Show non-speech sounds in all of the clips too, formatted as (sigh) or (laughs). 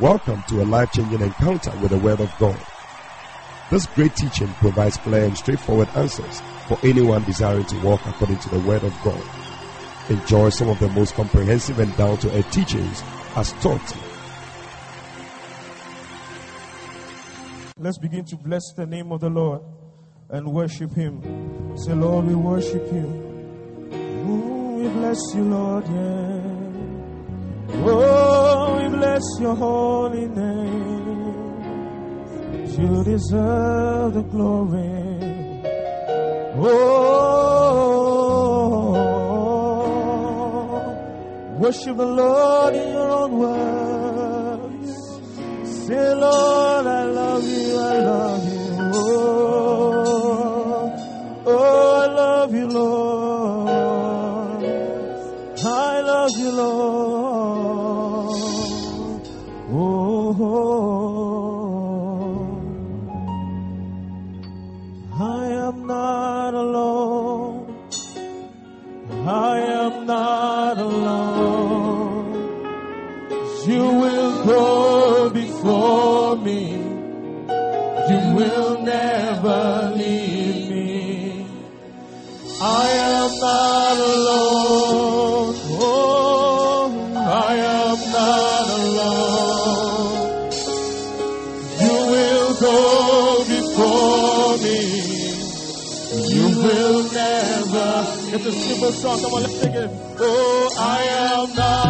Welcome to a life-changing encounter with the Word of God. This great teaching provides clear and straightforward answers for anyone desiring to walk according to the Word of God. Enjoy some of the most comprehensive and down-to-earth teachings as taught. Let's begin to bless the name of the Lord and worship Him. Say, Lord, we worship you. Ooh, we bless you, Lord, yeah. Oh, bless your holy name. You deserve the glory. Oh, worship the Lord in your own words. Say, Lord, I love you, I love you. Oh, oh I love you, Lord. I love you, Lord. Will never leave me. I am not alone. Oh, I am not alone. You will go before me. You will never. It's a simple song. Come on, let's sing it. Oh, I am not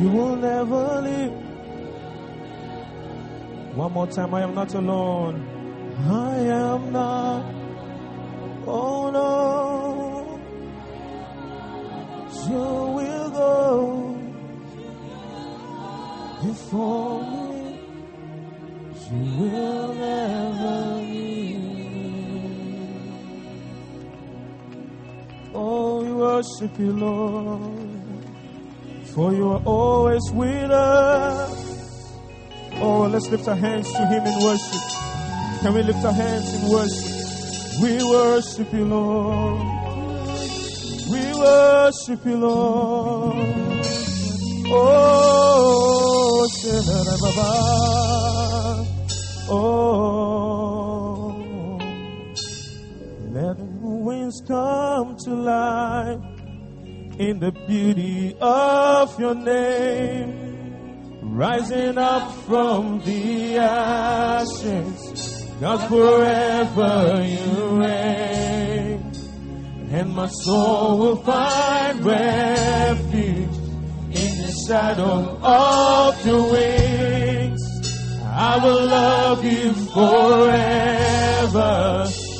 you'll never leave. One more time, I am not alone. I am not. Oh no. You will go before me. You will never leave. Oh, we worship you, Lord for you are always with us. Oh, let's lift our hands to Him in worship. Can we lift our hands in worship? We worship you, Lord. We worship you, Lord. Oh, oh. Let the winds come to life in the beauty of your name, rising up from the ashes. God, forever you reign, and my soul will find refuge in the shadow of your wings. I will love you forever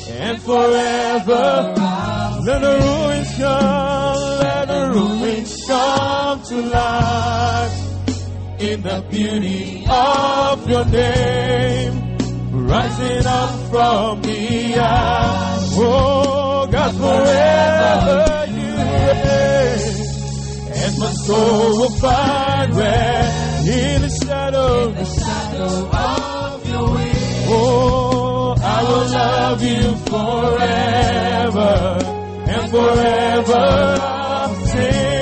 and forever. Let the ruins come come to life in the beauty of your name. Rising up from the earth, oh God, forever you reign and my soul will find rest in the shadow, the shadow of your wings. Oh, I will love you forever and forever. I'll sing.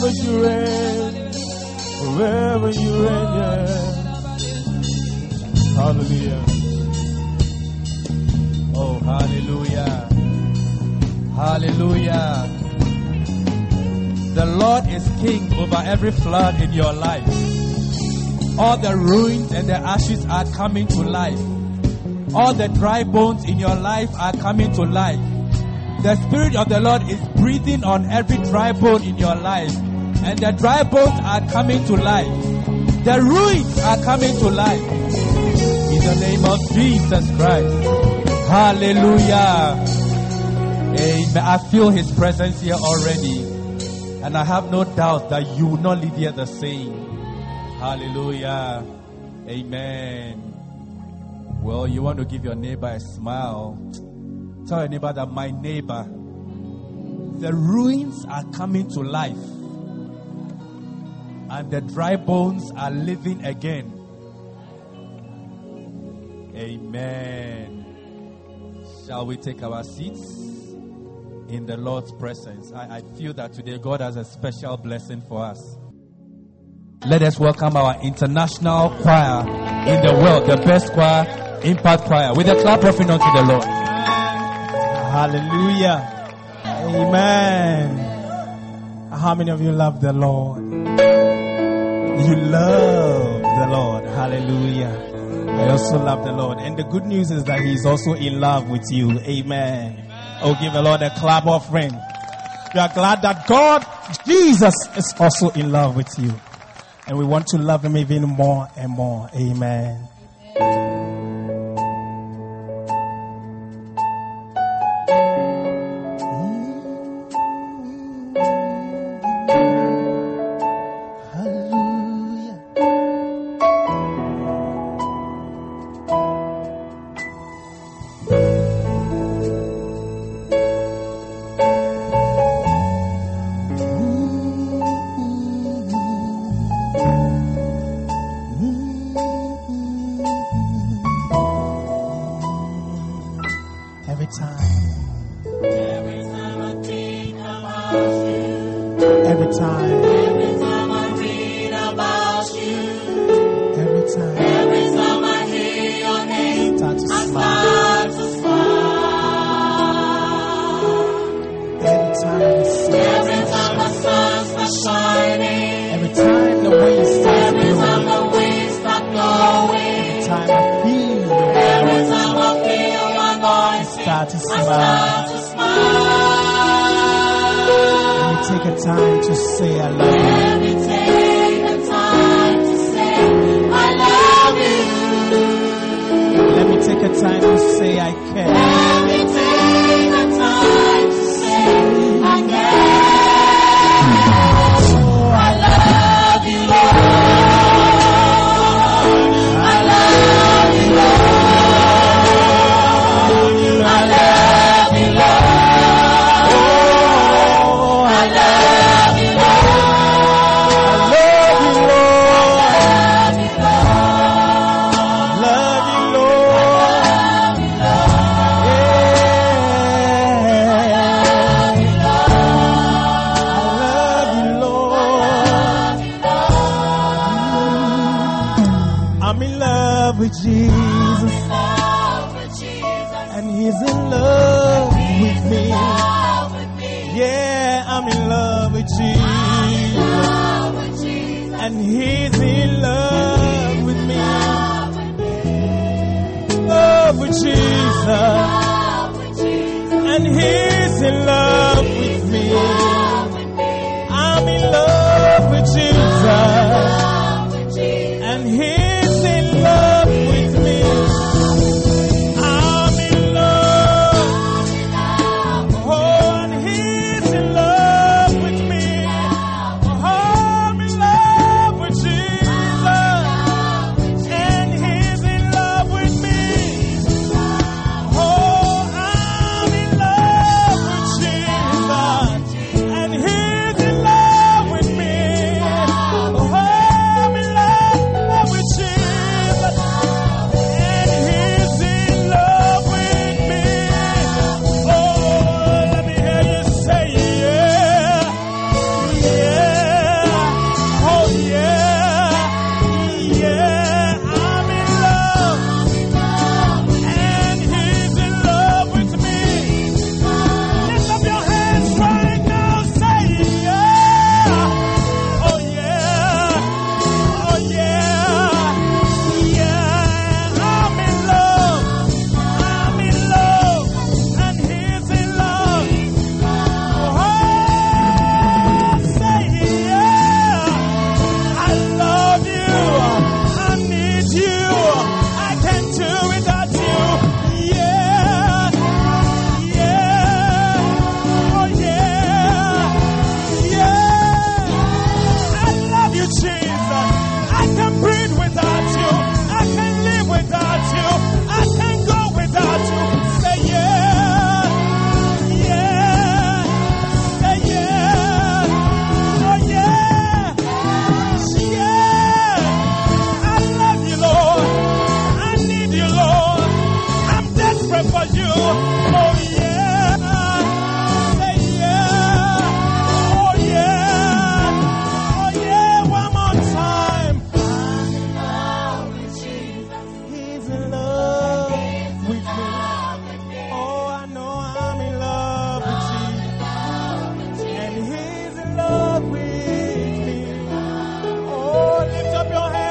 Worship forever you reign. Forever you reign, yeah. Hallelujah. Oh, hallelujah. Hallelujah. The Lord is king over every flood in your life. All the ruins and the ashes are coming to life. All the dry bones in your life are coming to life. The Spirit of the Lord is breathing on every dry bone in your life. And the dry bones are coming to life. The ruins are coming to life. In the name of Jesus Christ. Hallelujah. Amen. I feel His presence here already. And I have no doubt that you will not leave here the same. Hallelujah. Amen. Well, you want to give your neighbor a smile. Tell your neighbor that my neighbor, the ruins are coming to life. And the dry bones are living again. Amen. Shall we take our seats in the Lord's presence? I, I feel that today God has a special blessing for us. Let us welcome our international choir in the world, the best choir, Impact Choir, with a clap offering unto the Lord. Hallelujah. Amen. How many of you love the Lord? You love the Lord. Hallelujah. I also love the Lord. And the good news is that He's also in love with you. Amen. Oh, give the Lord a clap offering. We are glad that God, Jesus, is also in love with you. And we want to love Him even more and more. Amen. Amen.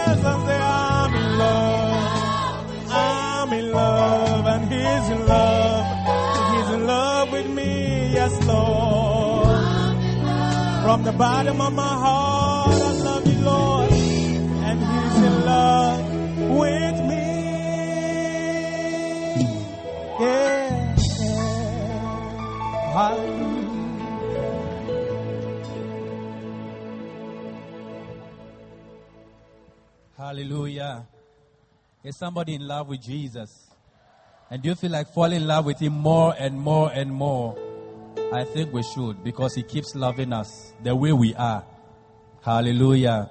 presence, say, I'm in love. I'm in love, and He's in love. He's in love with me, yes, Lord. From the bottom of my heart, I love you, Lord. And He's in love with Hallelujah. Is somebody in love with Jesus? And do you feel like falling in love with Him more and more and more? I think we should because He keeps loving us the way we are. Hallelujah.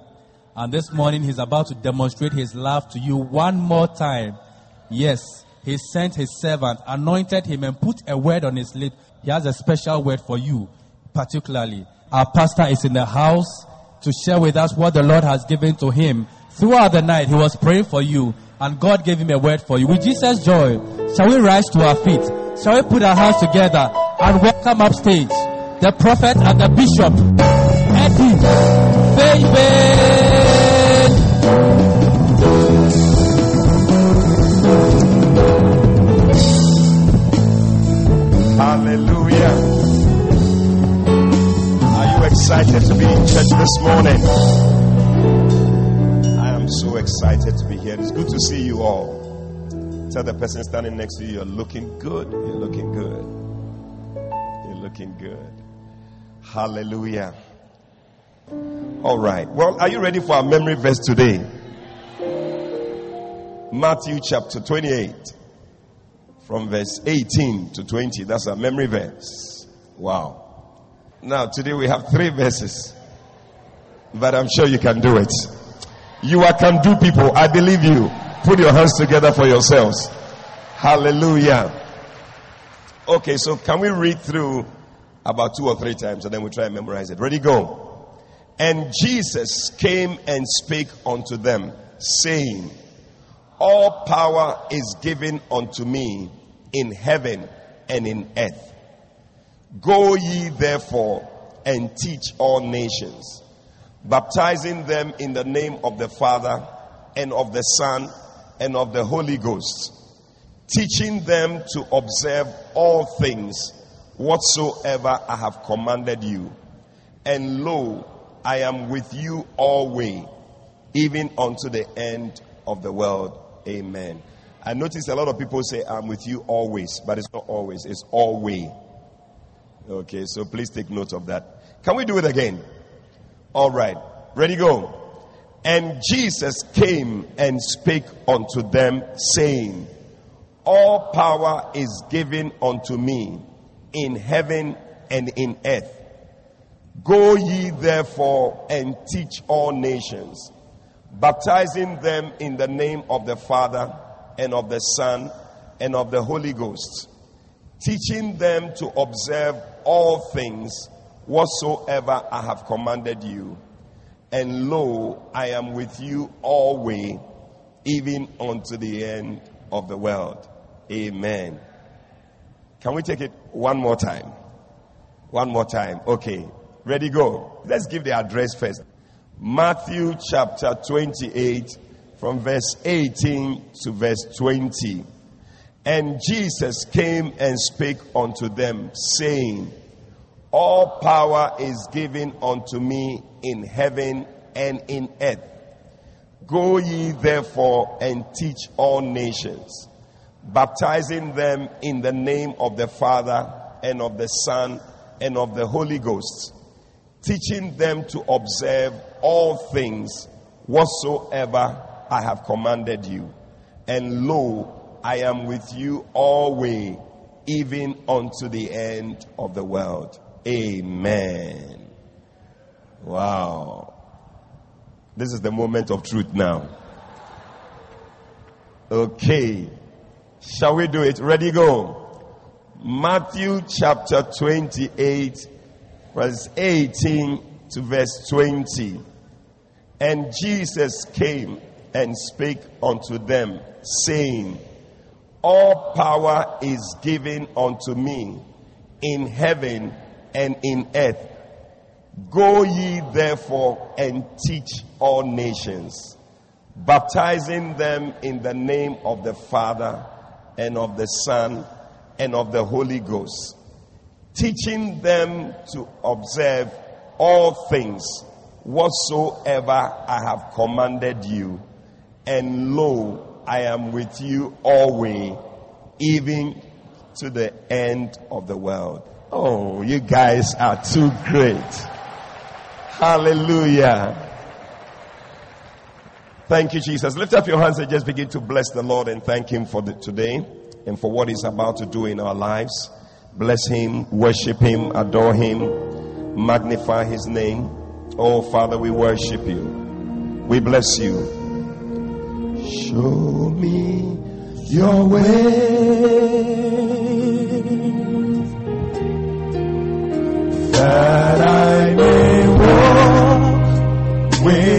And this morning He's about to demonstrate His love to you one more time. Yes, He sent His servant, anointed him, and put a word on his lip. He has a special word for you, particularly. Our pastor is in the house to share with us what the Lord has given to him. Throughout the night, he was praying for you, and God gave him a word for you. With Jesus' joy, shall we rise to our feet? Shall we put our hands together and welcome upstage the prophet and the bishop, Eddie Fabian? Hallelujah. Are you excited to be in church this morning? So excited to be here. It's good to see you all. Tell the person standing next to you, you're looking good. You're looking good. You're looking good. Hallelujah. All right. Well, are you ready for our memory verse today? Matthew chapter 28 from verse 18 to 20. That's our memory verse. Wow. Now, today we have three verses, but I'm sure you can do it. You are can do people. I believe you. Put your hands together for yourselves. Hallelujah. Okay, so can we read through about two or three times and then we try and memorize it? Ready, go. And Jesus came and spake unto them, saying, All power is given unto me in heaven and in earth. Go ye therefore and teach all nations, baptizing them in the name of the Father and of the Son and of the Holy Ghost, teaching them to observe all things whatsoever I have commanded you. And lo, I am with you always, even unto the end of the world. Amen. I notice a lot of people say, I'm with you always, but it's not always, it's always. Okay, so please take note of that. Can we do it again? All right, ready, go. And Jesus came and spake unto them, saying, All power is given unto me in heaven and in earth. Go ye therefore and teach all nations, baptizing them in the name of the Father and of the Son and of the Holy Ghost, teaching them to observe all things whatsoever I have commanded you. And lo, I am with you always, even unto the end of the world. Amen. Can we take it one more time? One more time. Okay. Ready, go. Let's give the address first. Matthew chapter 28, from verse 18 to verse 20. And Jesus came and spake unto them, saying, All power is given unto me in heaven and in earth. Go ye therefore and teach all nations, baptizing them in the name of the Father and of the Son and of the Holy Ghost, teaching them to observe all things whatsoever I have commanded you. And lo, I am with you always, even unto the end of the world. Amen. Wow. This is the moment of truth now. Okay. Shall we do it? Ready, go. Matthew chapter 28, verse 18 to verse 20. And Jesus came and spake unto them, saying, All power is given unto me in heaven and in earth. Go ye therefore and teach all nations, baptizing them in the name of the Father and of the Son and of the Holy Ghost, teaching them to observe all things whatsoever I have commanded you. And lo, I am with you always, even to the end of the world. Oh, you guys are too great. Hallelujah. Thank you, Jesus. Lift up your hands and just begin to bless the Lord and thank Him for the, today and for what He's about to do in our lives. Bless Him, worship Him, adore Him, magnify His name. Oh, Father, we worship you. We bless you. Show me your way that I may walk with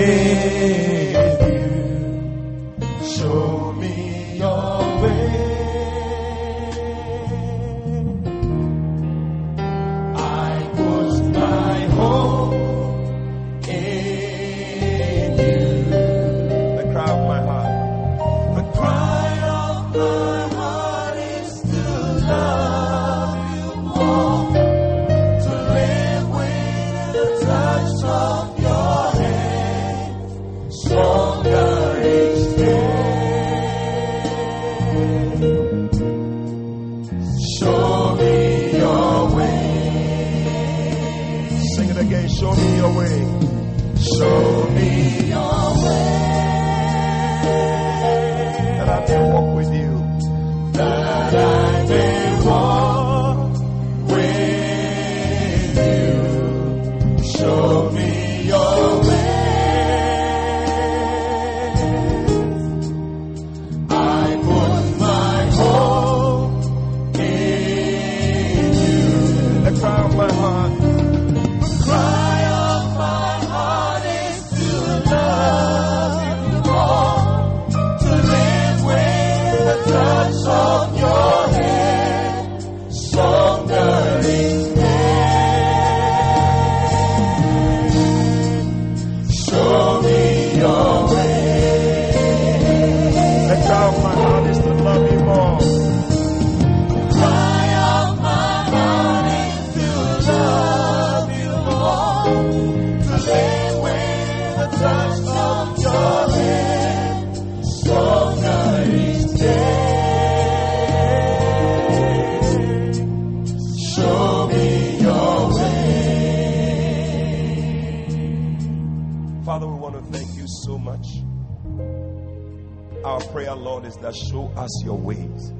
that show us your ways,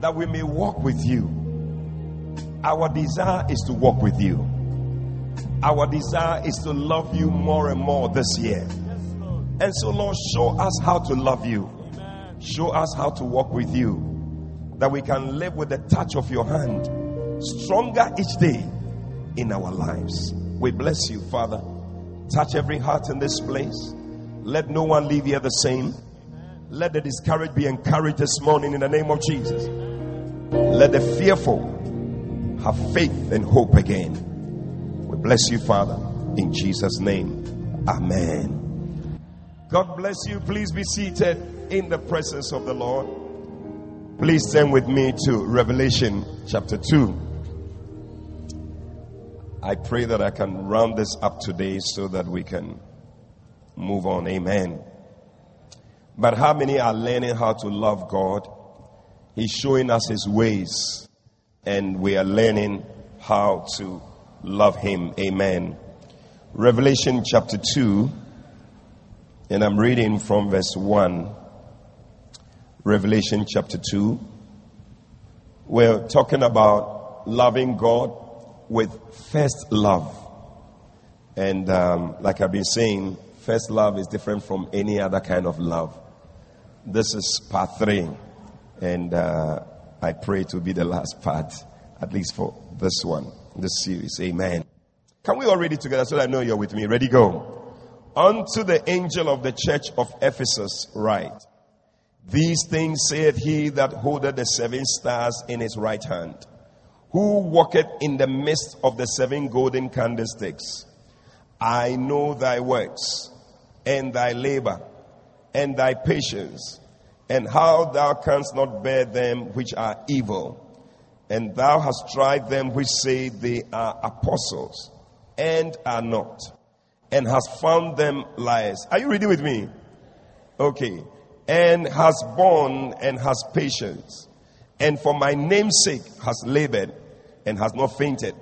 that we may walk with you. Our desire is to walk with you. Our desire is to love you more and more this year. And so, Lord, show us how to love you. Show us how to walk with you. That we can live with the touch of your hand, stronger each day in our lives. We bless you, Father. Touch every heart in this place. Let no one leave here the same. Let the discouraged be encouraged this morning in the name of Jesus. Let the fearful have faith and hope again. We bless you, Father, in Jesus' name. Amen. God bless you. Please be seated in the presence of the Lord. Please turn with me to Revelation chapter 2. I pray that I can round this up today so that we can move on. Amen. But how many are learning how to love God? He's showing us his ways, and we are learning how to love him. Amen. Revelation chapter 2, and I'm reading from verse 1. Revelation chapter 2. We're talking about loving God with first love. And um, like I've been saying, first love is different from any other kind of love. This is part three, and uh, I pray to be the last part, at least for this one, this series. Amen. Can we all read it together so that I know you're with me? Ready, go. Unto the angel of the church of Ephesus, write. These things saith he that holdeth the seven stars in his right hand, who walketh in the midst of the seven golden candlesticks. I know thy works, and thy labor, and thy patience, and how thou canst not bear them which are evil. And thou hast tried them which say they are apostles, and are not, and hast found them liars. Are you reading with me? Okay. And has borne and has patience, and for my name's sake has labored and has not fainted.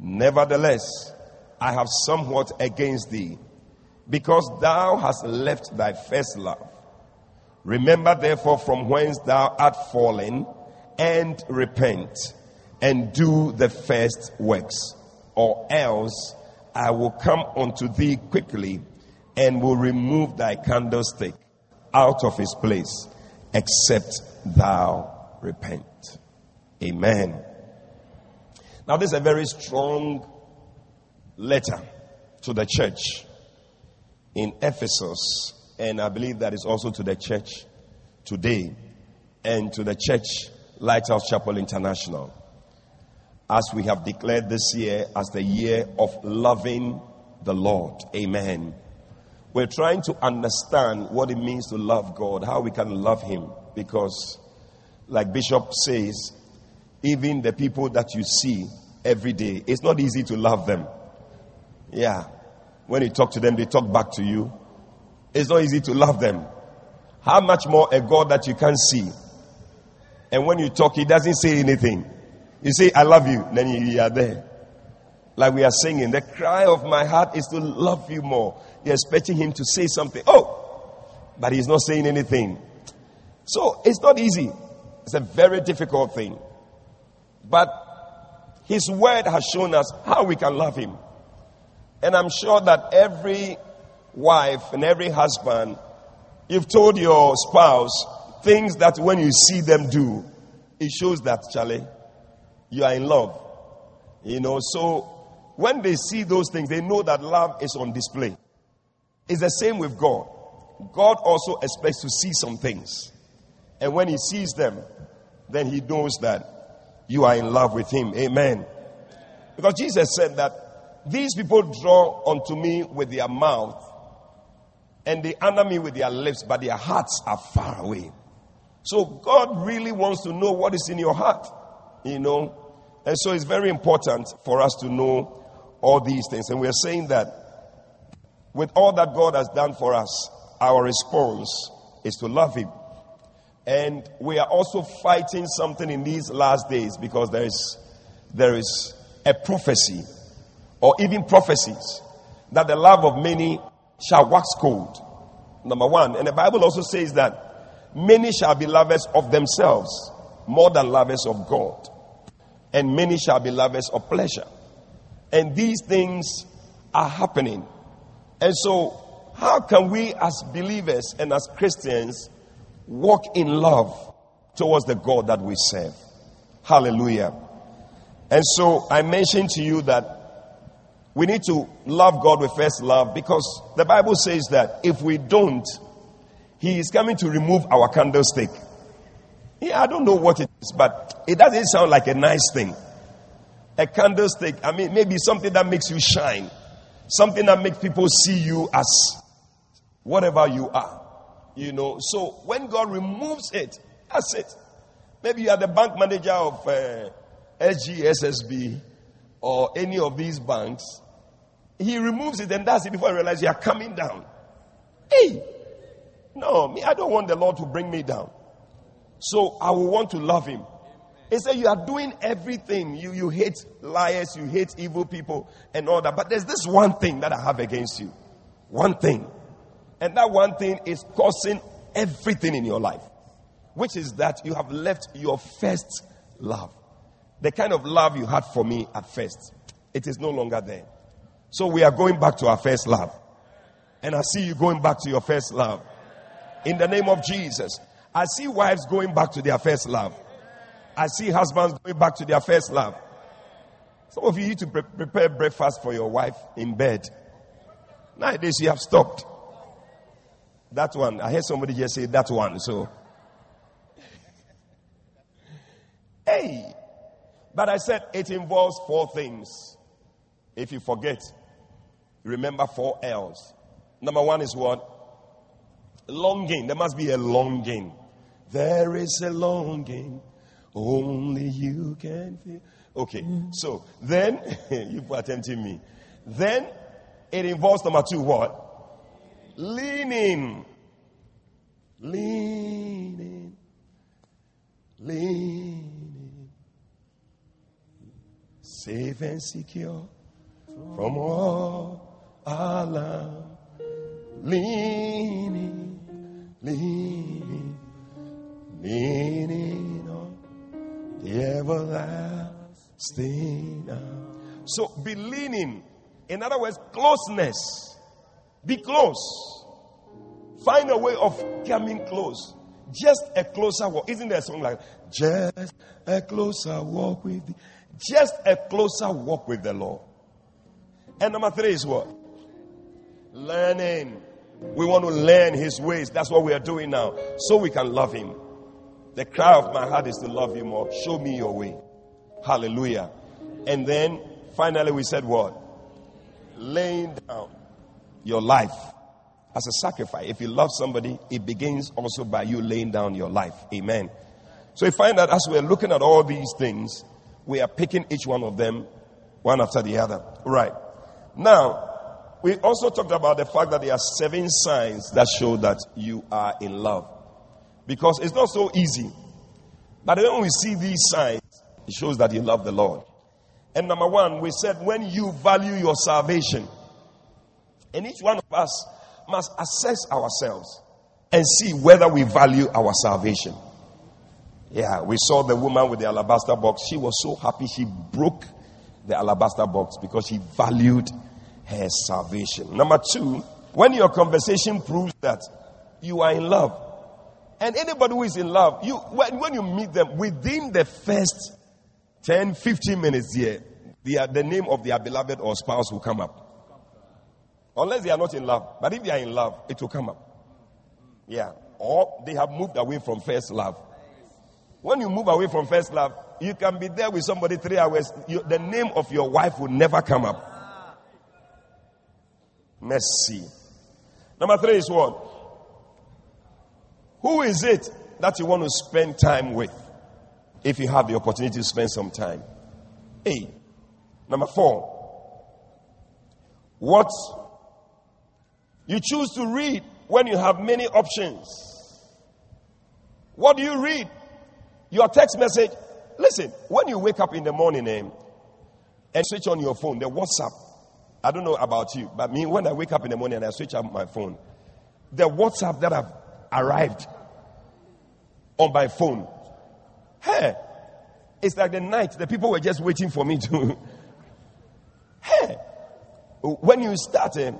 Nevertheless, I have somewhat against thee, because thou hast left thy first love. Remember therefore from whence thou art fallen, and repent, and do the first works, or else I will come unto thee quickly, and will remove thy candlestick out of his place, except thou repent. Amen. Now, this is a very strong letter to the church in Ephesus, and I believe that is also to the church today and to the church Lighthouse Chapel International. As we have declared this year as the year of loving the Lord. Amen. We're trying to understand what it means to love God, how we can love Him, because, like Bishop says, even the people that you see every day, it's not easy to love them. Yeah. When you talk to them, they talk back to you. It's not easy to love them. How much more a God that you can't see? And when you talk, He doesn't say anything. You say, I love you, then you are there. Like we are singing, the cry of my heart is to love you more. You're expecting Him to say something. Oh, but He's not saying anything. So it's not easy. It's a very difficult thing. But His word has shown us how we can love Him. And I'm sure that every wife and every husband, you've told your spouse things that when you see them do, it shows that, Charlie, you are in love. You know, so when they see those things, they know that love is on display. It's the same with God. God also expects to see some things. And when he sees them, then he knows that you are in love with him. Amen. Because Jesus said that these people draw unto me with their mouth and they honor me with their lips, but their hearts are far away. So God really wants to know what is in your heart, you know. And so it's very important for us to know all these things. And we're saying that with all that God has done for us, our response is to love Him. And we are also fighting something in these last days because there is, there is a prophecy or even prophecies that the love of many shall wax cold. Number one. And the Bible also says that many shall be lovers of themselves more than lovers of God. And many shall be lovers of pleasure. And these things are happening. And so, how can we as believers and as Christians walk in love towards the God that we serve. Hallelujah. And so I mentioned to you that we need to love God with first love because the Bible says that if we don't, He is coming to remove our candlestick. Yeah, I don't know what it is, but it doesn't sound like a nice thing. A candlestick, I mean, maybe something that makes you shine, something that makes people see you as whatever you are. You know, so when God removes it, that's it. Maybe you are the bank manager of uh, SGSSB or any of these banks. He removes it and that's it before I realize you are coming down. Hey, no, me, I don't want the Lord to bring me down. So I will want to love Him. He said, You are doing everything. You, you hate liars, you hate evil people, and all that. But there's this one thing that I have against you. One thing. And that one thing is causing everything in your life, which is that you have left your first love. The kind of love you had for me at first, it is no longer there. So we are going back to our first love. And I see you going back to your first love. In the name of Jesus. I see wives going back to their first love. I see husbands going back to their first love. Some of you need to pre- prepare breakfast for your wife in bed. Nowadays you have stopped. That one. I heard somebody just say that one. So, hey. But I said it involves four things. If you forget, remember four L's. Number one is what? Longing. There must be a longing. There is a longing. Only you can feel. Okay, so then, (laughs) you are tempting me. Then it involves number two what? Leaning. Leaning. Leaning. Safe and secure from all alarm. Leaning. Leaning. Leaning on the everlasting. So be leaning. In other words, closeness. Be close. Find a way of coming close. Just a closer walk. Isn't there a song like just a closer walk with thee? Just a closer walk with the Lord. And number three is what? Learning. We want to learn his ways. That's what we are doing now. So we can love him. The cry of my heart is to love you more. Show me your way. Hallelujah. And then finally we said what? Laying down your life as a sacrifice. If you love somebody, it begins also by you laying down your life. Amen. So you find that as we're looking at all these things, we are picking each one of them one after the other. Right. Now, we also talked about the fact that there are seven signs that show that you are in love. Because it's not so easy. But when we see these signs, it shows that you love the Lord. And number one, we said when you value your salvation, and each one of us must assess ourselves and see whether we value our salvation. Yeah, we saw the woman with the alabaster box. She was so happy she broke the alabaster box because she valued her salvation. Number two, when your conversation proves that you are in love, and anybody who is in love, you when, when you meet them within the first 10, 15 minutes here, the, uh, the name of their beloved or spouse will come up. Unless they are not in love. But if they are in love, it will come up. Yeah. Or they have moved away from first love. When you move away from first love, you can be there with somebody three hours. You, the name of your wife will never come up. Mercy. Number three is what? Who is it that you want to spend time with? If you have the opportunity to spend some time. A. Number four. What you choose to read when you have many options. What do you read? Your text message. Listen, when you wake up in the morning eh, and switch on your phone, the WhatsApp. I don't know about you, but me, when I wake up in the morning and I switch up my phone, the WhatsApp that have arrived on my phone, hey, it's like the night. The people were just waiting for me to. (laughs) hey, when you start, uh,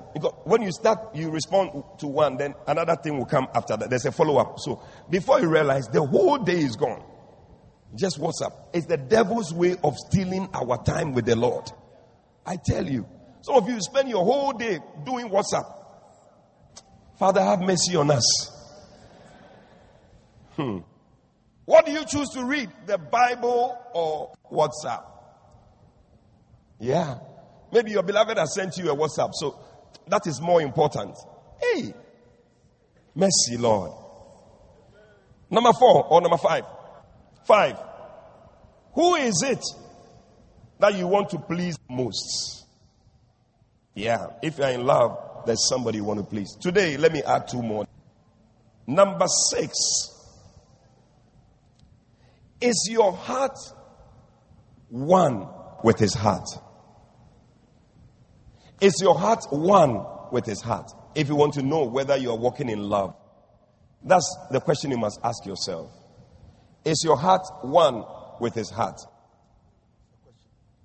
when you start, you respond to one, then another thing will come after that. There's a follow up. So before you realize, the whole day is gone. Just WhatsApp. It's the devil's way of stealing our time with the Lord. I tell you, some of you spend your whole day doing WhatsApp. Father, have mercy on us. Hmm. What do you choose to read? The Bible or WhatsApp? Yeah. Maybe your beloved has sent you a WhatsApp, so that is more important. Hey, mercy, Lord. Number four or number five? Five. Who is it that you want to please most? Yeah, if you're in love, there's somebody you want to please. Today, let me add two more. Number six. Is your heart one with his heart? Is your heart one with his heart? If you want to know whether you are walking in love, that's the question you must ask yourself. Is your heart one with his heart?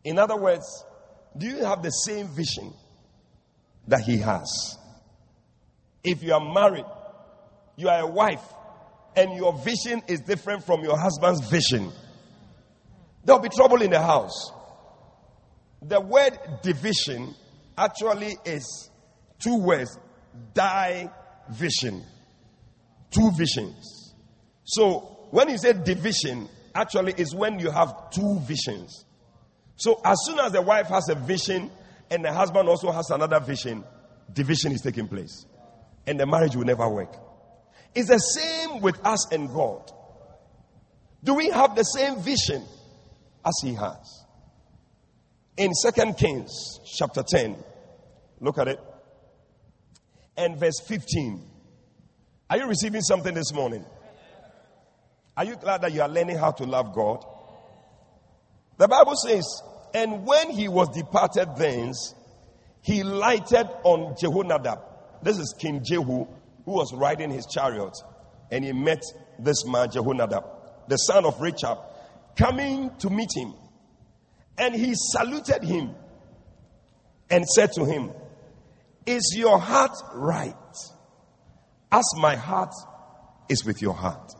In other words, do you have the same vision that he has? If you are married, you are a wife, and your vision is different from your husband's vision, there'll be trouble in the house. The word division actually is two words die vision. Two visions. So when you say division, actually is when you have two visions. So as soon as the wife has a vision and the husband also has another vision, division is taking place. And the marriage will never work. It's the same with us and God. Do we have the same vision as He has? In Second Kings chapter 10, look at it. And verse 15. Are you receiving something this morning? Are you glad that you are learning how to love God? The Bible says, and when he was departed thence, he lighted on Jehonadab. This is King Jehu, who was riding his chariot, and he met this man, Jehonadab, the son of Rechab, coming to meet him. And he saluted him and said to him, Is your heart right? As my heart is with your heart.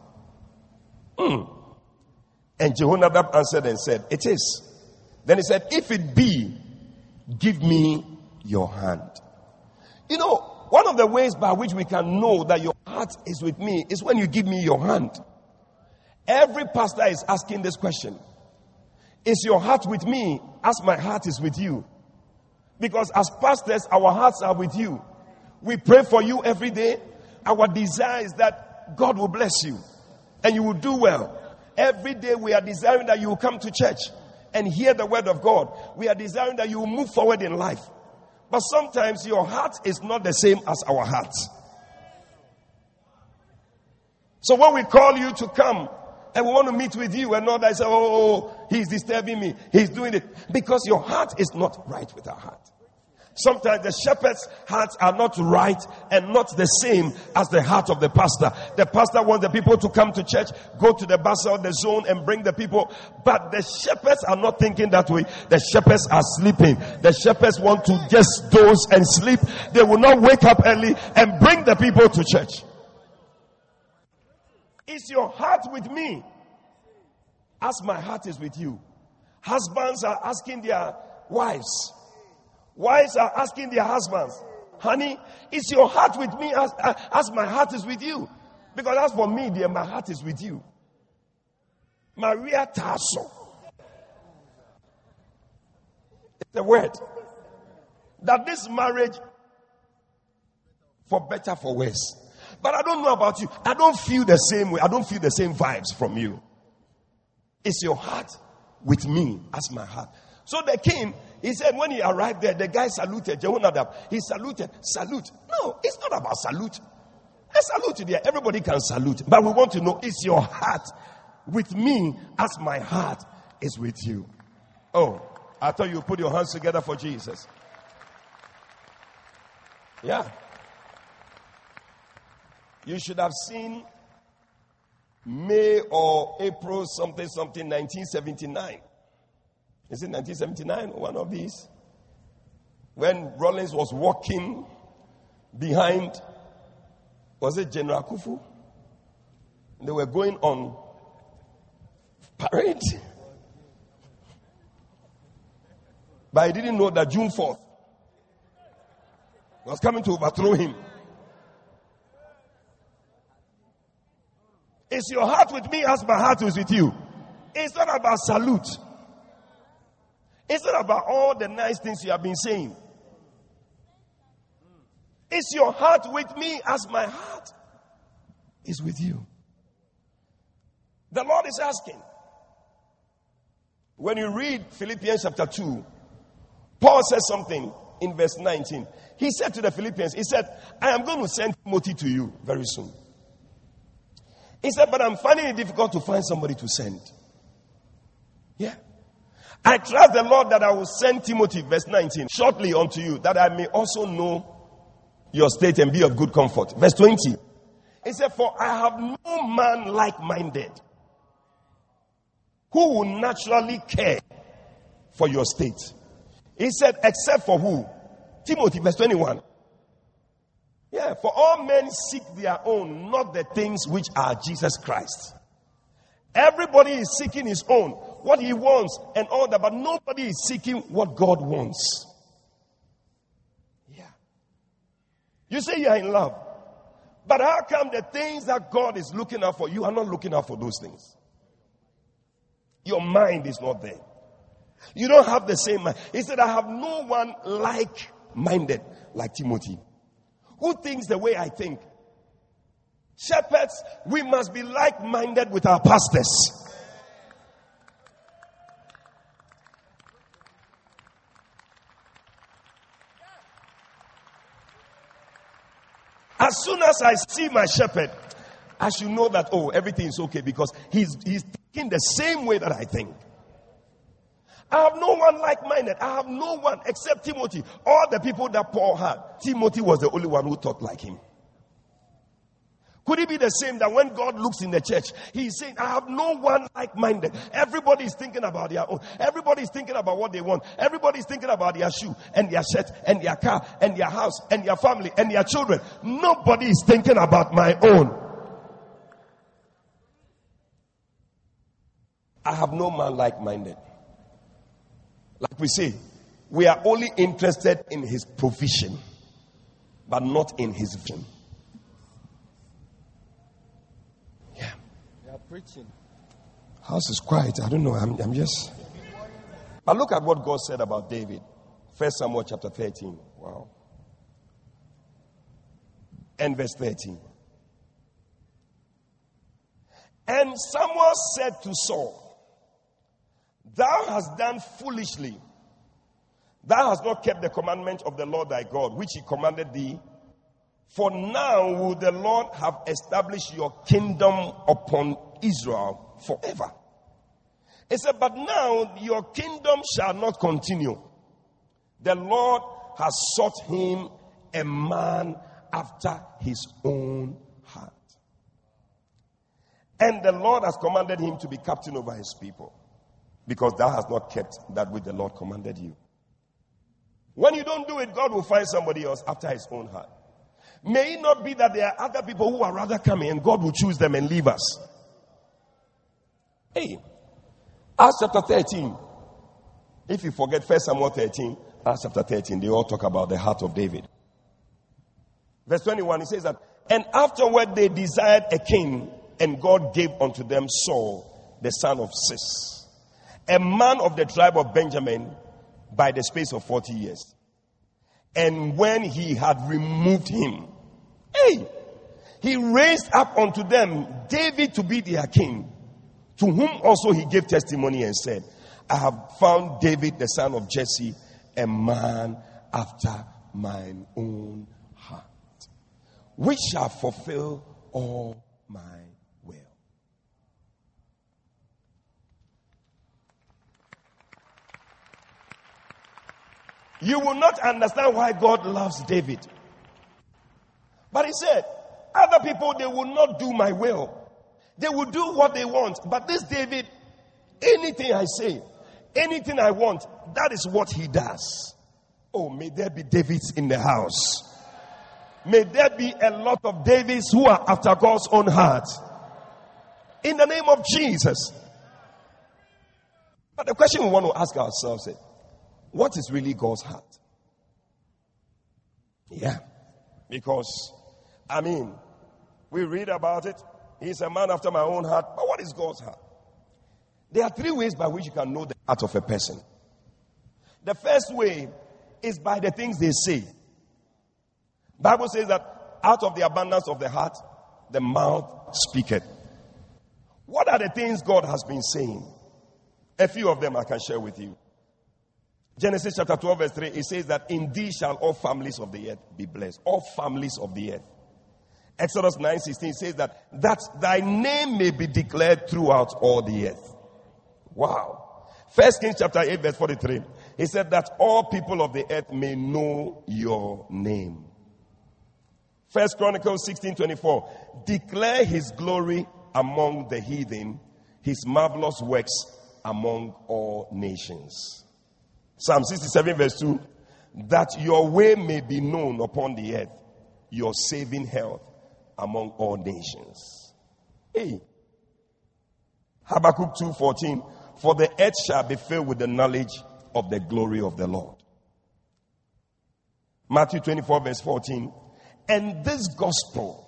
Mm. And Jehonadab answered and said, It is. Then he said, If it be, give me your hand. You know, one of the ways by which we can know that your heart is with me is when you give me your hand. Every pastor is asking this question Is your heart with me as my heart is with you? Because as pastors, our hearts are with you. We pray for you every day. Our desire is that God will bless you and you will do well. Every day we are desiring that you will come to church and hear the word of God. We are desiring that you move forward in life. But sometimes your heart is not the same as our hearts. So when we call you to come and we want to meet with you and not I say, oh, oh, oh, he's disturbing me. He's doing it because your heart is not right with our heart. Sometimes the shepherd's hearts are not right and not the same as the heart of the pastor. The pastor wants the people to come to church, go to the or the zone and bring the people. But the shepherds are not thinking that way. The shepherds are sleeping. The shepherds want to just doze and sleep. They will not wake up early and bring the people to church. Is your heart with me? As my heart is with you. Husbands are asking their wives, Wives are asking their husbands, honey, is your heart with me as, uh, as my heart is with you? Because as for me, dear, my heart is with you. Maria Tasso. It's the word. That this marriage, for better, for worse. But I don't know about you. I don't feel the same way. I don't feel the same vibes from you. It's your heart with me as my heart. So the king, he said when he arrived there, the guy saluted Jehonadab. He saluted, salute. No, it's not about salute. I salute there. Everybody can salute. But we want to know, is your heart with me as my heart is with you? Oh, I thought you put your hands together for Jesus. Yeah. You should have seen May or April something something 1979 is it 1979? One of these? When Rawlings was walking behind, was it General Kufu? They were going on parade. But I didn't know that June 4th was coming to overthrow him. Is your heart with me as my heart is with you? It's not about salute. It's not about all the nice things you have been saying. Is your heart with me as my heart is with you? The Lord is asking. When you read Philippians chapter 2, Paul says something in verse 19. He said to the Philippians, He said, I am going to send Timothy to you very soon. He said, But I'm finding it difficult to find somebody to send. Yeah. I trust the Lord that I will send Timothy, verse 19, shortly unto you, that I may also know your state and be of good comfort. Verse 20. He said, For I have no man like minded who will naturally care for your state. He said, Except for who? Timothy, verse 21. Yeah, for all men seek their own, not the things which are Jesus Christ. Everybody is seeking his own, what he wants and all that, but nobody is seeking what God wants. Yeah. You say you're in love, but how come the things that God is looking out for, you are not looking out for those things? Your mind is not there. You don't have the same mind. He said, I have no one like minded like Timothy? Who thinks the way I think? Shepherds, we must be like minded with our pastors. As soon as I see my shepherd, I should know that, oh, everything is okay because he's, he's thinking the same way that I think. I have no one like minded. I have no one except Timothy. All the people that Paul had, Timothy was the only one who thought like him. Could it be the same that when God looks in the church, He's saying, I have no one like minded. Everybody is thinking about their own. Everybody is thinking about what they want. Everybody is thinking about their shoe and their shirt and their car and their house and their family and their children. Nobody is thinking about my own. I have no man like minded. Like we say, we are only interested in his provision, but not in his vision. Yeah. They are preaching. House is quiet. I don't know. I'm, I'm just. But look at what God said about David. First Samuel chapter 13. Wow. And verse 13. And Samuel said to Saul, Thou hast done foolishly. Thou hast not kept the commandment of the Lord thy God, which he commanded thee. For now will the Lord have established your kingdom upon Israel forever. He said, But now your kingdom shall not continue. The Lord has sought him a man after his own heart. And the Lord has commanded him to be captain over his people because thou hast not kept that which the Lord commanded you. When you don't do it, God will find somebody else after his own heart. May it not be that there are other people who are rather coming and God will choose them and leave us. Hey, Acts chapter 13. If you forget First Samuel 13, Acts chapter 13, they all talk about the heart of David. Verse 21, he says that, and afterward they desired a king, and God gave unto them Saul, the son of Cis a man of the tribe of Benjamin by the space of 40 years. And when he had removed him, hey, he raised up unto them David to be their king, to whom also he gave testimony and said, I have found David the son of Jesse, a man after mine own heart, which shall fulfill all my will. you will not understand why God loves David. But he said, other people, they will not do my will. They will do what they want. But this David, anything I say, anything I want, that is what he does. Oh, may there be Davids in the house. May there be a lot of Davids who are after God's own heart. In the name of Jesus. But the question we want to ask ourselves is what is really God's heart? Yeah. Because, I mean, we read about it. He's a man after my own heart. But what is God's heart? There are three ways by which you can know the heart of a person. The first way is by the things they say. Bible says that out of the abundance of the heart, the mouth speaketh. What are the things God has been saying? A few of them I can share with you. Genesis chapter 12, verse 3, it says that in thee shall all families of the earth be blessed. All families of the earth. Exodus 9:16 says that, that thy name may be declared throughout all the earth. Wow. First Kings chapter 8, verse 43. He said that all people of the earth may know your name. First Chronicles 16:24. Declare his glory among the heathen, his marvelous works among all nations. Psalm 67, verse 2 that your way may be known upon the earth, your saving health among all nations. Hey. Habakkuk 2:14 For the earth shall be filled with the knowledge of the glory of the Lord. Matthew 24 verse 14 And this gospel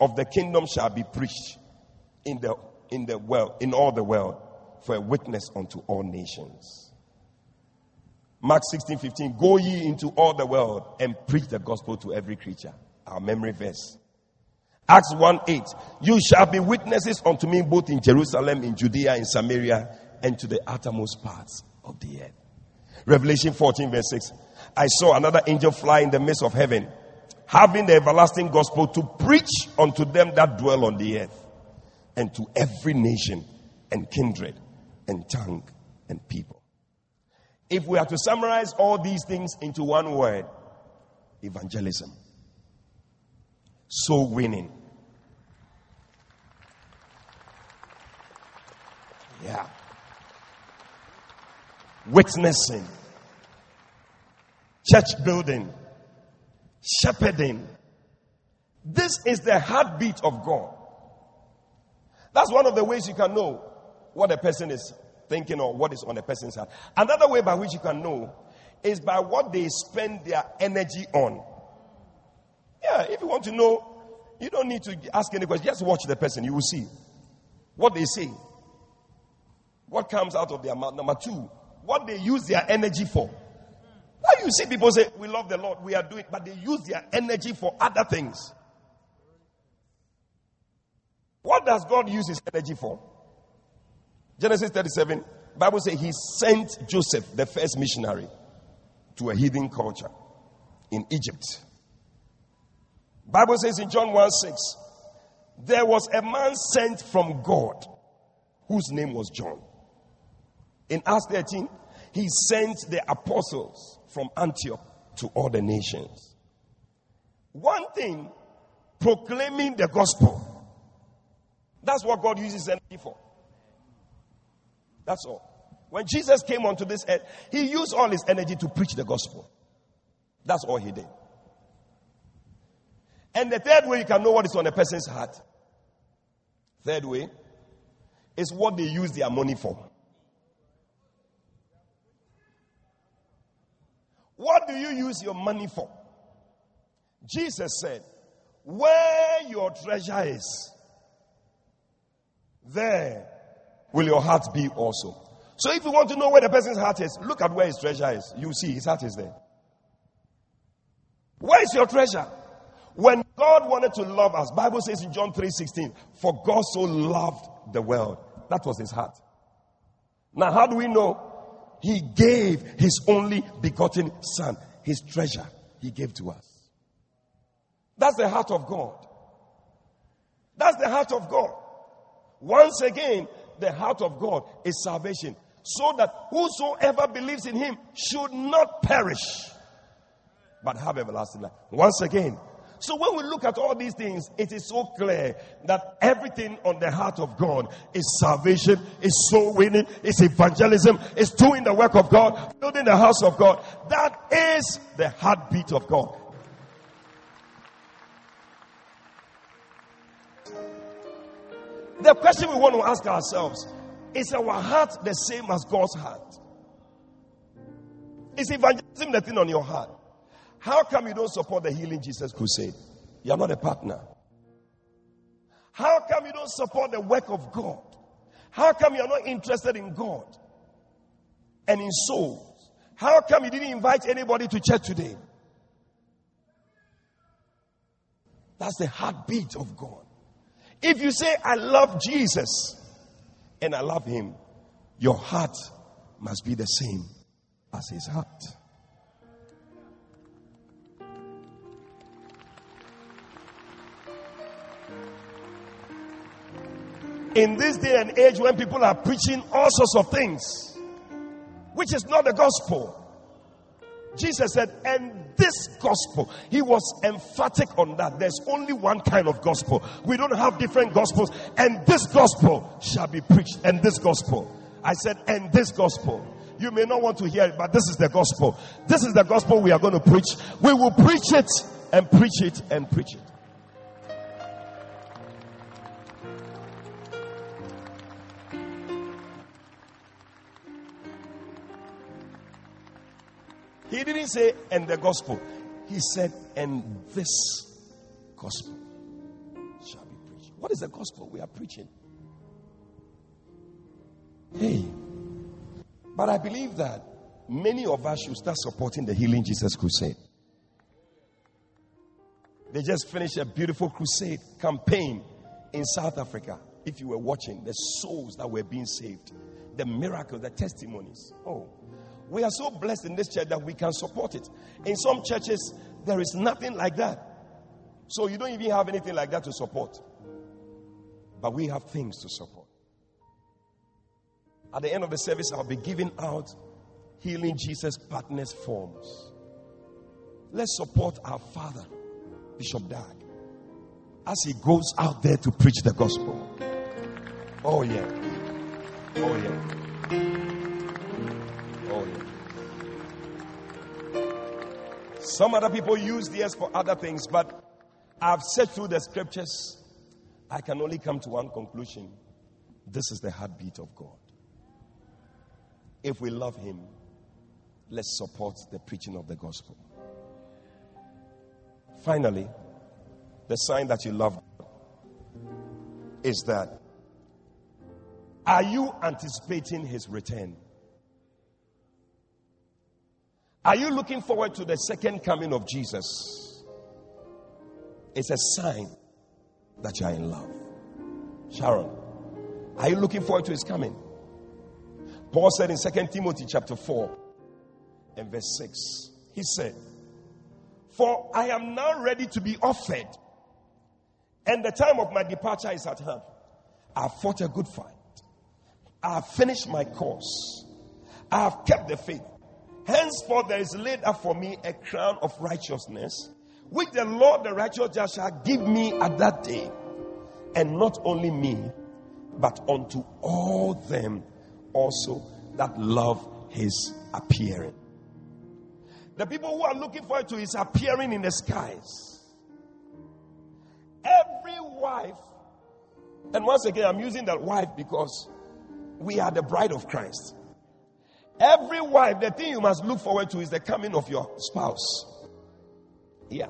of the kingdom shall be preached in the in the world in all the world for a witness unto all nations. Mark 16 15. Go ye into all the world and preach the gospel to every creature. Our memory verse. Acts 1 8. You shall be witnesses unto me both in Jerusalem, in Judea, in Samaria, and to the uttermost parts of the earth. Revelation 14 verse 6. I saw another angel fly in the midst of heaven, having the everlasting gospel to preach unto them that dwell on the earth, and to every nation and kindred and tongue and people. If we are to summarize all these things into one word, evangelism. Soul winning. Yeah. Witnessing. Church building. Shepherding. This is the heartbeat of God. That's one of the ways you can know what a person is thinking or what is on a person's heart. Another way by which you can know is by what they spend their energy on. Yeah, if you want to know, you don't need to ask any question. Just watch the person. You will see what they say, what comes out of their mouth. Number two, what they use their energy for. Now you see people say, We love the Lord, we are doing, but they use their energy for other things. What does God use his energy for? Genesis 37, Bible says he sent Joseph, the first missionary, to a heathen culture in Egypt. Bible says in John 1 6, there was a man sent from God whose name was John. In Acts 13, he sent the apostles from Antioch to all the nations. One thing, proclaiming the gospel. That's what God uses energy for. That's all. When Jesus came onto this earth, he used all his energy to preach the gospel. That's all he did. And the third way you can know what is on a person's heart, third way, is what they use their money for. What do you use your money for? Jesus said, Where your treasure is, there will your heart be also. So if you want to know where the person's heart is, look at where his treasure is. You see his heart is there. Where is your treasure? When God wanted to love us, Bible says in John 3:16, for God so loved the world. That was his heart. Now, how do we know? He gave his only begotten son, his treasure, he gave to us. That's the heart of God. That's the heart of God. Once again, the heart of God is salvation, so that whosoever believes in him should not perish, but have everlasting life. Once again, so when we look at all these things, it is so clear that everything on the heart of God is salvation, is soul winning, is evangelism, is doing the work of God, building the house of God. That is the heartbeat of God. The question we want to ask ourselves is our heart the same as God's heart? Is evangelism the thing on your heart? How come you don't support the Healing Jesus Crusade? You're not a partner. How come you don't support the work of God? How come you're not interested in God and in souls? How come you didn't invite anybody to church today? That's the heartbeat of God. If you say, I love Jesus and I love him, your heart must be the same as his heart. In this day and age, when people are preaching all sorts of things, which is not the gospel, Jesus said, and this gospel, he was emphatic on that. There's only one kind of gospel. We don't have different gospels, and this gospel shall be preached. And this gospel. I said, and this gospel. You may not want to hear it, but this is the gospel. This is the gospel we are going to preach. We will preach it and preach it and preach it. He didn't say, and the gospel. He said, and this gospel shall be preached. What is the gospel we are preaching? Hey, but I believe that many of us should start supporting the Healing Jesus Crusade. They just finished a beautiful crusade campaign in South Africa. If you were watching, the souls that were being saved, the miracles, the testimonies. Oh, we are so blessed in this church that we can support it. In some churches, there is nothing like that. So you don't even have anything like that to support. But we have things to support. At the end of the service, I'll be giving out Healing Jesus Partners forms. Let's support our father, Bishop Dag, as he goes out there to preach the gospel. Oh, yeah. Oh, yeah. Some other people use this for other things, but I've searched through the scriptures. I can only come to one conclusion this is the heartbeat of God. If we love Him, let's support the preaching of the gospel. Finally, the sign that you love is that are you anticipating his return? Are you looking forward to the second coming of Jesus? It's a sign that you are in love. Sharon, are you looking forward to his coming? Paul said in 2 Timothy chapter 4 and verse 6, he said, For I am now ready to be offered, and the time of my departure is at hand. I have fought a good fight. I have finished my course. I have kept the faith. Henceforth, there is laid up for me a crown of righteousness, which the Lord, the righteous judge, shall give me at that day. And not only me, but unto all them also that love his appearing. The people who are looking forward to his appearing in the skies. Every wife, and once again, I'm using that wife because we are the bride of Christ. Every wife, the thing you must look forward to is the coming of your spouse. Yeah.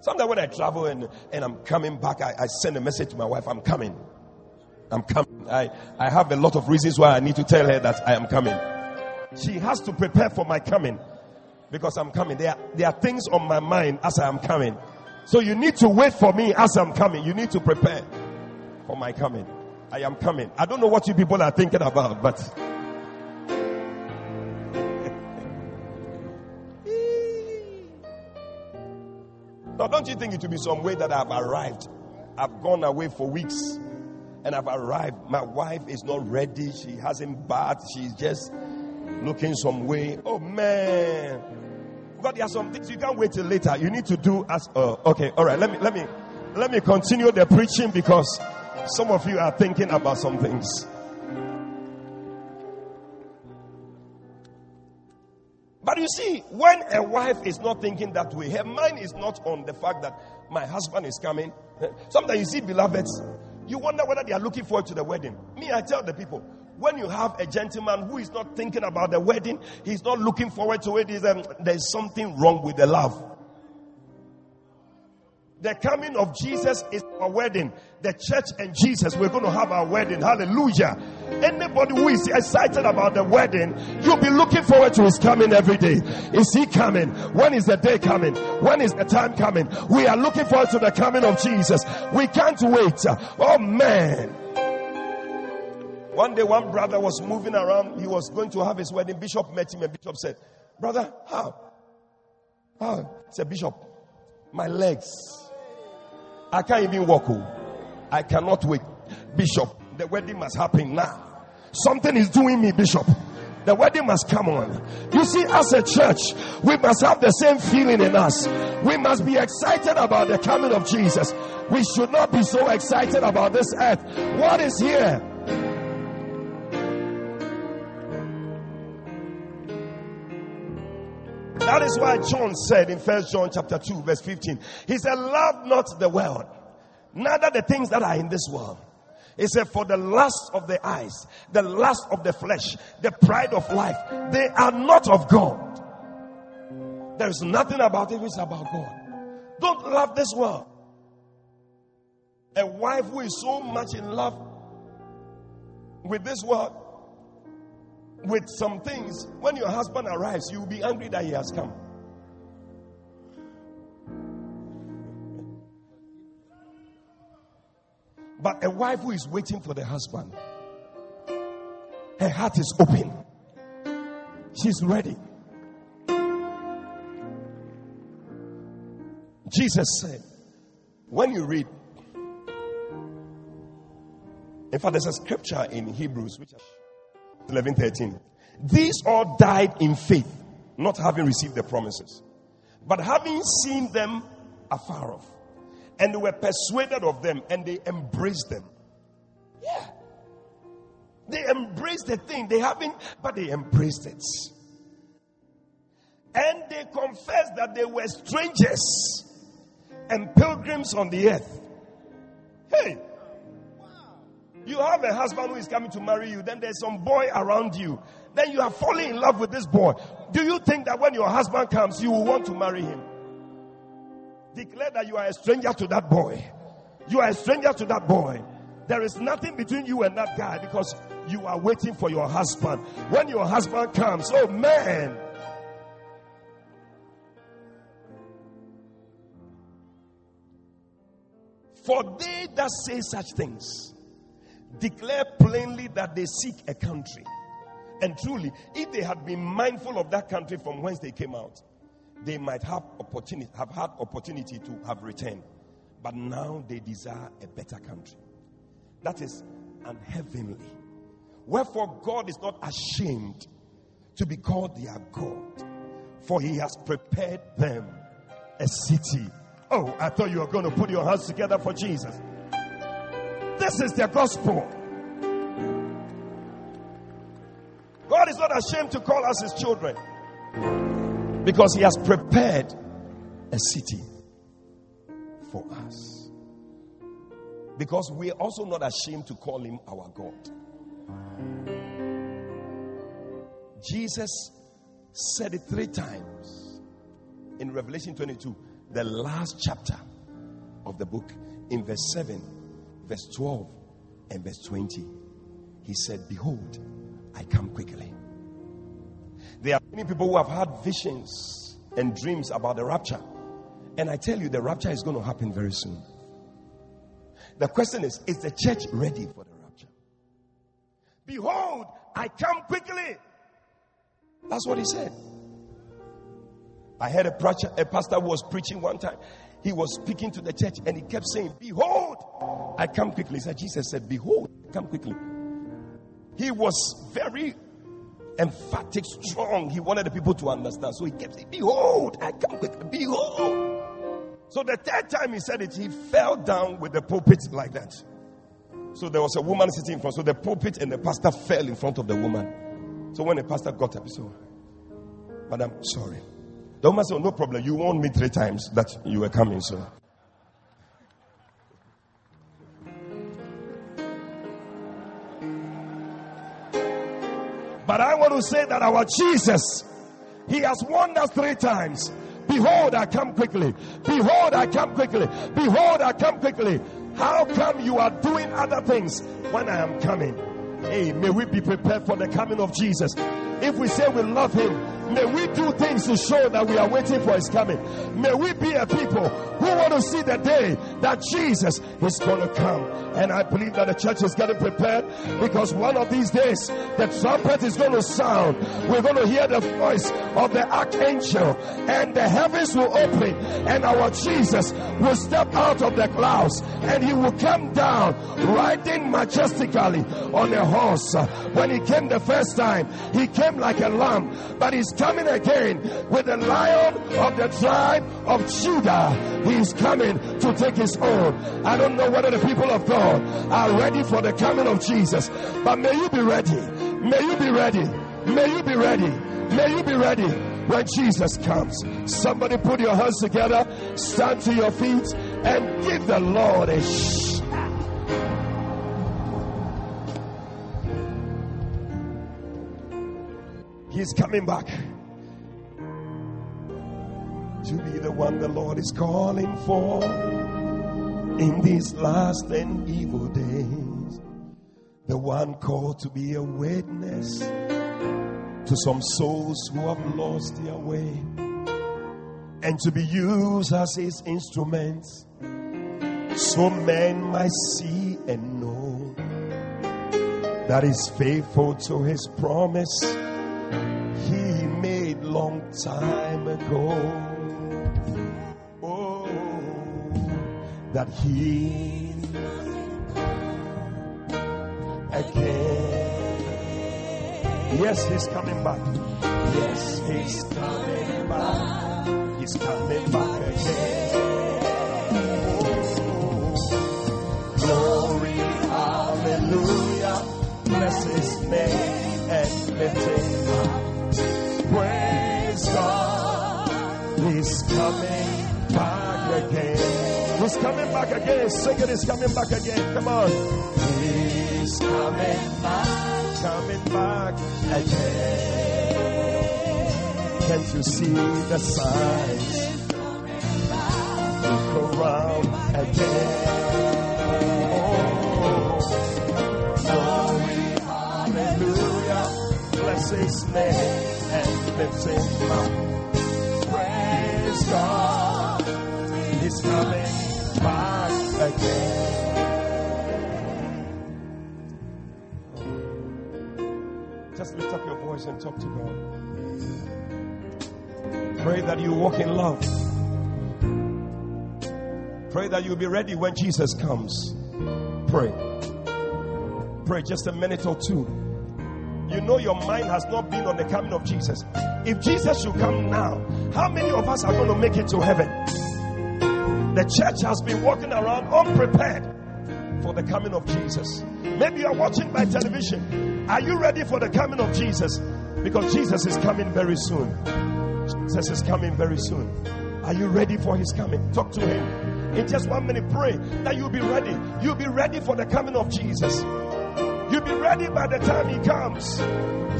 Sometimes when I travel and, and I'm coming back, I, I send a message to my wife, I'm coming. I'm coming. I, I have a lot of reasons why I need to tell her that I am coming. She has to prepare for my coming because I'm coming. There are, there are things on my mind as I am coming. So you need to wait for me as I'm coming. You need to prepare for my coming. I am coming. I don't know what you people are thinking about, but. Now, don't you think it will be some way that I've arrived? I've gone away for weeks and I've arrived. My wife is not ready. She hasn't bathed. She's just looking some way. Oh man. God, there are some things you can't wait till later. You need to do as uh, okay, all right. Let me let me let me continue the preaching because some of you are thinking about some things. But you see, when a wife is not thinking that way, her mind is not on the fact that my husband is coming. (laughs) Sometimes you see beloveds, you wonder whether they are looking forward to the wedding. Me, I tell the people, when you have a gentleman who is not thinking about the wedding, he's not looking forward to it, um, there's something wrong with the love. The coming of Jesus is our wedding. The church and Jesus, we're going to have our wedding. Hallelujah. Anybody who is excited about the wedding, you'll be looking forward to his coming every day. Is he coming? When is the day coming? When is the time coming? We are looking forward to the coming of Jesus. We can't wait. Oh man. One day, one brother was moving around. He was going to have his wedding. Bishop met him, and Bishop said, Brother, how? How? He said, Bishop, my legs I can't even walk home. I cannot wait. Bishop, the wedding must happen now. Something is doing me, Bishop. The wedding must come on. You see, as a church, we must have the same feeling in us. We must be excited about the coming of Jesus. We should not be so excited about this earth. What is here? That is why John said in First John chapter 2, verse 15, he said, Love not the world, neither the things that are in this world. He said, For the lust of the eyes, the lust of the flesh, the pride of life, they are not of God. There is nothing about it which is about God. Don't love this world. A wife who is so much in love with this world, with some things, when your husband arrives, you will be angry that he has come. But a wife who is waiting for the husband, her heart is open. She's ready. Jesus said, when you read, in fact, there's a scripture in Hebrews, which 11 13. These all died in faith, not having received the promises, but having seen them afar off. And they were persuaded of them and they embraced them. Yeah. They embraced the thing. They haven't, but they embraced it. And they confessed that they were strangers and pilgrims on the earth. Hey, you have a husband who is coming to marry you, then there's some boy around you. Then you are falling in love with this boy. Do you think that when your husband comes, you will want to marry him? Declare that you are a stranger to that boy. You are a stranger to that boy. There is nothing between you and that guy because you are waiting for your husband. When your husband comes, oh man. For they that say such things declare plainly that they seek a country. And truly, if they had been mindful of that country from whence they came out, they might have opportunity have had opportunity to have returned. But now they desire a better country. That is an heavenly. Wherefore God is not ashamed to be called their God, for he has prepared them a city. Oh, I thought you were going to put your hands together for Jesus. This is the gospel. God is not ashamed to call us his children because he has prepared a city for us. Because we are also not ashamed to call him our God. Jesus said it three times in Revelation 22, the last chapter of the book, in verse 7 verse 12 and verse 20. He said, Behold, I come quickly. There are many people who have had visions and dreams about the rapture. And I tell you, the rapture is going to happen very soon. The question is Is the church ready for the rapture? Behold, I come quickly. That's what he said. I heard a, preacher, a pastor was preaching one time. He was speaking to the church and he kept saying, Behold, I come quickly. So Jesus said, Behold, come quickly. He was very emphatic, strong. He wanted the people to understand. So he kept saying, Behold, I come quickly. Behold. So the third time he said it, he fell down with the pulpit like that. So there was a woman sitting in front. So the pulpit and the pastor fell in front of the woman. So when the pastor got up, he said, Madam, sorry. The woman said, No problem. You warned me three times that you were coming. So But I want to say that our Jesus, He has warned us three times. Behold, I come quickly. Behold, I come quickly. Behold, I come quickly. How come you are doing other things when I am coming? Hey, may we be prepared for the coming of Jesus. If we say we love Him, May we do things to show that we are waiting for his coming. May we be a people who want to see the day that Jesus is going to come. And I believe that the church is getting prepared because one of these days the trumpet is going to sound. We're going to hear the voice of the archangel and the heavens will open and our Jesus will step out of the clouds and he will come down riding majestically on a horse. When he came the first time, he came like a lamb, but he's coming again with the lion of the tribe of Judah. He's coming to take his own. I don't know whether the people of God are ready for the coming of Jesus, but may you be ready. May you be ready. May you be ready. May you be ready when Jesus comes. Somebody put your hands together, stand to your feet, and give the Lord a shout. He's coming back to be the one the Lord is calling for in these last and evil days. The one called to be a witness to some souls who have lost their way and to be used as his instruments so men might see and know that he's faithful to his promise time ago oh that he again. Yes he's coming back. Yes he's coming back. He's coming back. Again glory, hallelujah. Bless his name and lift him coming back again. He's coming back again. Sing it, he's coming back again. Come on. He's coming back, coming back again. Can't you see the signs? Look around again. Glory, hallelujah. Bless his name and lift him up. God. He's coming back again. Just lift up your voice and talk to God. Pray that you walk in love. Pray that you'll be ready when Jesus comes. Pray. Pray just a minute or two. You know your mind has not been on the coming of Jesus. If Jesus should come now, how many of us are going to make it to heaven? The church has been walking around unprepared for the coming of Jesus. Maybe you're watching by television. Are you ready for the coming of Jesus? Because Jesus is coming very soon. Jesus is coming very soon. Are you ready for his coming? Talk to him. In just one minute, pray that you'll be ready. You'll be ready for the coming of Jesus. You'll be ready by the time he comes.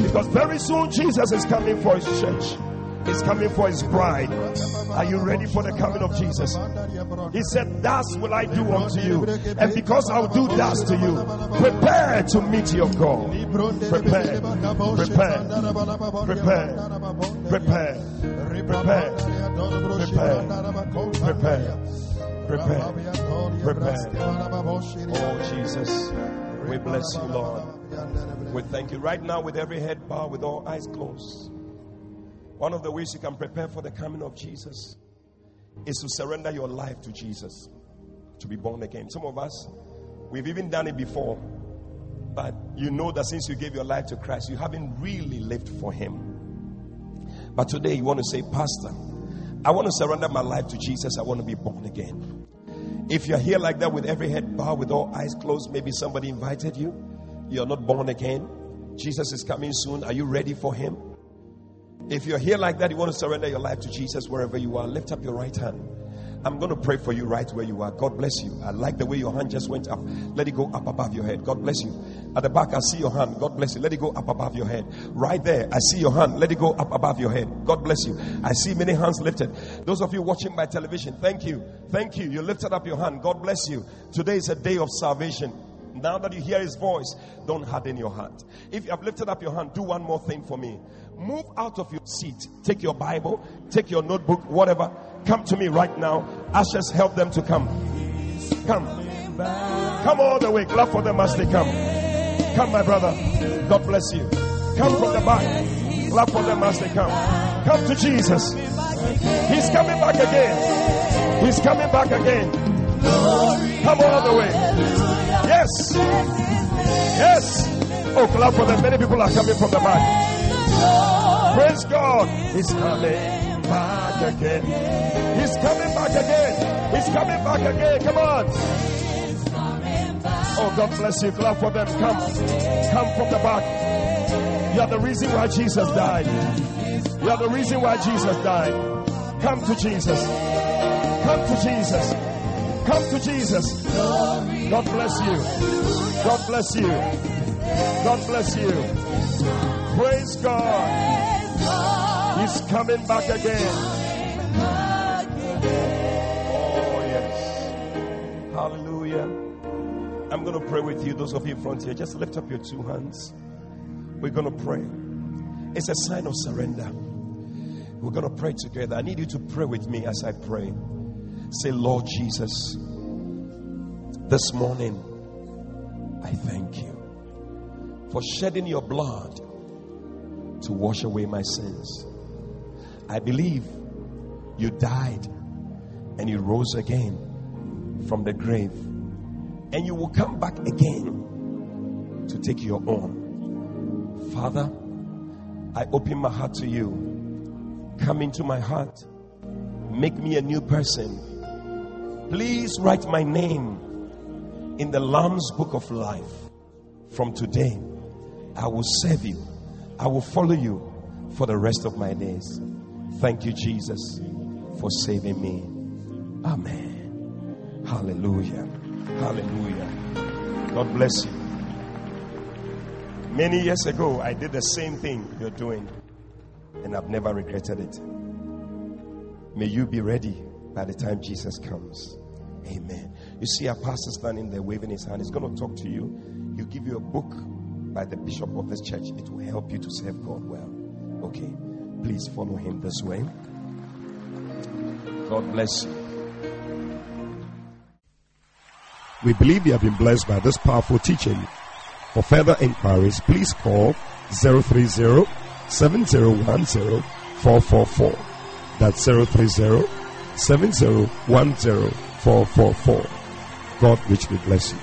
Because very soon Jesus is coming for his church. He's coming for his bride. Are you ready for the coming of Jesus? He said, Thus will I do unto you. And because I'll do thus to you, prepare to meet your God. Prepare, prepare, prepare, prepare, prepare, prepare, prepare, prepare, prepare. Oh, Jesus, we bless you, Lord. We thank you right now with every head bowed, with all eyes closed. One of the ways you can prepare for the coming of Jesus is to surrender your life to Jesus, to be born again. Some of us, we've even done it before, but you know that since you gave your life to Christ, you haven't really lived for Him. But today you want to say, Pastor, I want to surrender my life to Jesus, I want to be born again. If you're here like that with every head bowed, with all eyes closed, maybe somebody invited you, you're not born again. Jesus is coming soon. Are you ready for Him? If you're here like that, you want to surrender your life to Jesus wherever you are, lift up your right hand. I'm going to pray for you right where you are. God bless you. I like the way your hand just went up. Let it go up above your head. God bless you. At the back, I see your hand. God bless you. Let it go up above your head. Right there, I see your hand. Let it go up above your head. God bless you. I see many hands lifted. Those of you watching by television, thank you. Thank you. You lifted up your hand. God bless you. Today is a day of salvation. Now that you hear his voice, don't harden your heart. If you have lifted up your hand, do one more thing for me. Move out of your seat. Take your Bible, take your notebook, whatever. Come to me right now. Ushers, help them to come. Come. Come all the way. Clap for them as they come. Come, my brother. God bless you. Come from the back. Clap for them as they come. Come to Jesus. He's coming back again. He's coming back again. Come all the way. Yes. Yes. Oh, clap for them. Many people are coming from the back. Praise God. He's coming back again. He's coming back again. He's coming back again. Come on. Oh, God bless you. Clap for them. Come. Come from the back. You are the reason why Jesus died. You are the reason why Jesus died. Come to Jesus. Come to Jesus. Come to Jesus. God bless you. God bless you. God bless you. Praise God. He's coming back again. Oh, yes. Hallelujah. I'm going to pray with you, those of you in front here. Just lift up your two hands. We're going to pray. It's a sign of surrender. We're going to pray together. I need you to pray with me as I pray. Say, Lord Jesus, this morning, I thank you for shedding your blood to wash away my sins. I believe you died and you rose again from the grave, and you will come back again to take your own. Father, I open my heart to you. Come into my heart. Make me a new person. Please write my name in the Lamb's book of life. From today, I will serve you. I will follow you for the rest of my days. Thank you, Jesus, for saving me. Amen. Hallelujah. Hallelujah. God bless you. Many years ago, I did the same thing you're doing, and I've never regretted it. May you be ready by the time Jesus comes. Amen. You see, our pastor standing there waving his hand. He's going to talk to you. He'll give you a book by the bishop of this church. It will help you to serve God well. Okay. Please follow him this way. God bless you. We believe you have been blessed by this powerful teaching. For further inquiries, please call 030 7010 444. That's 030 7010 444. God richly bless you.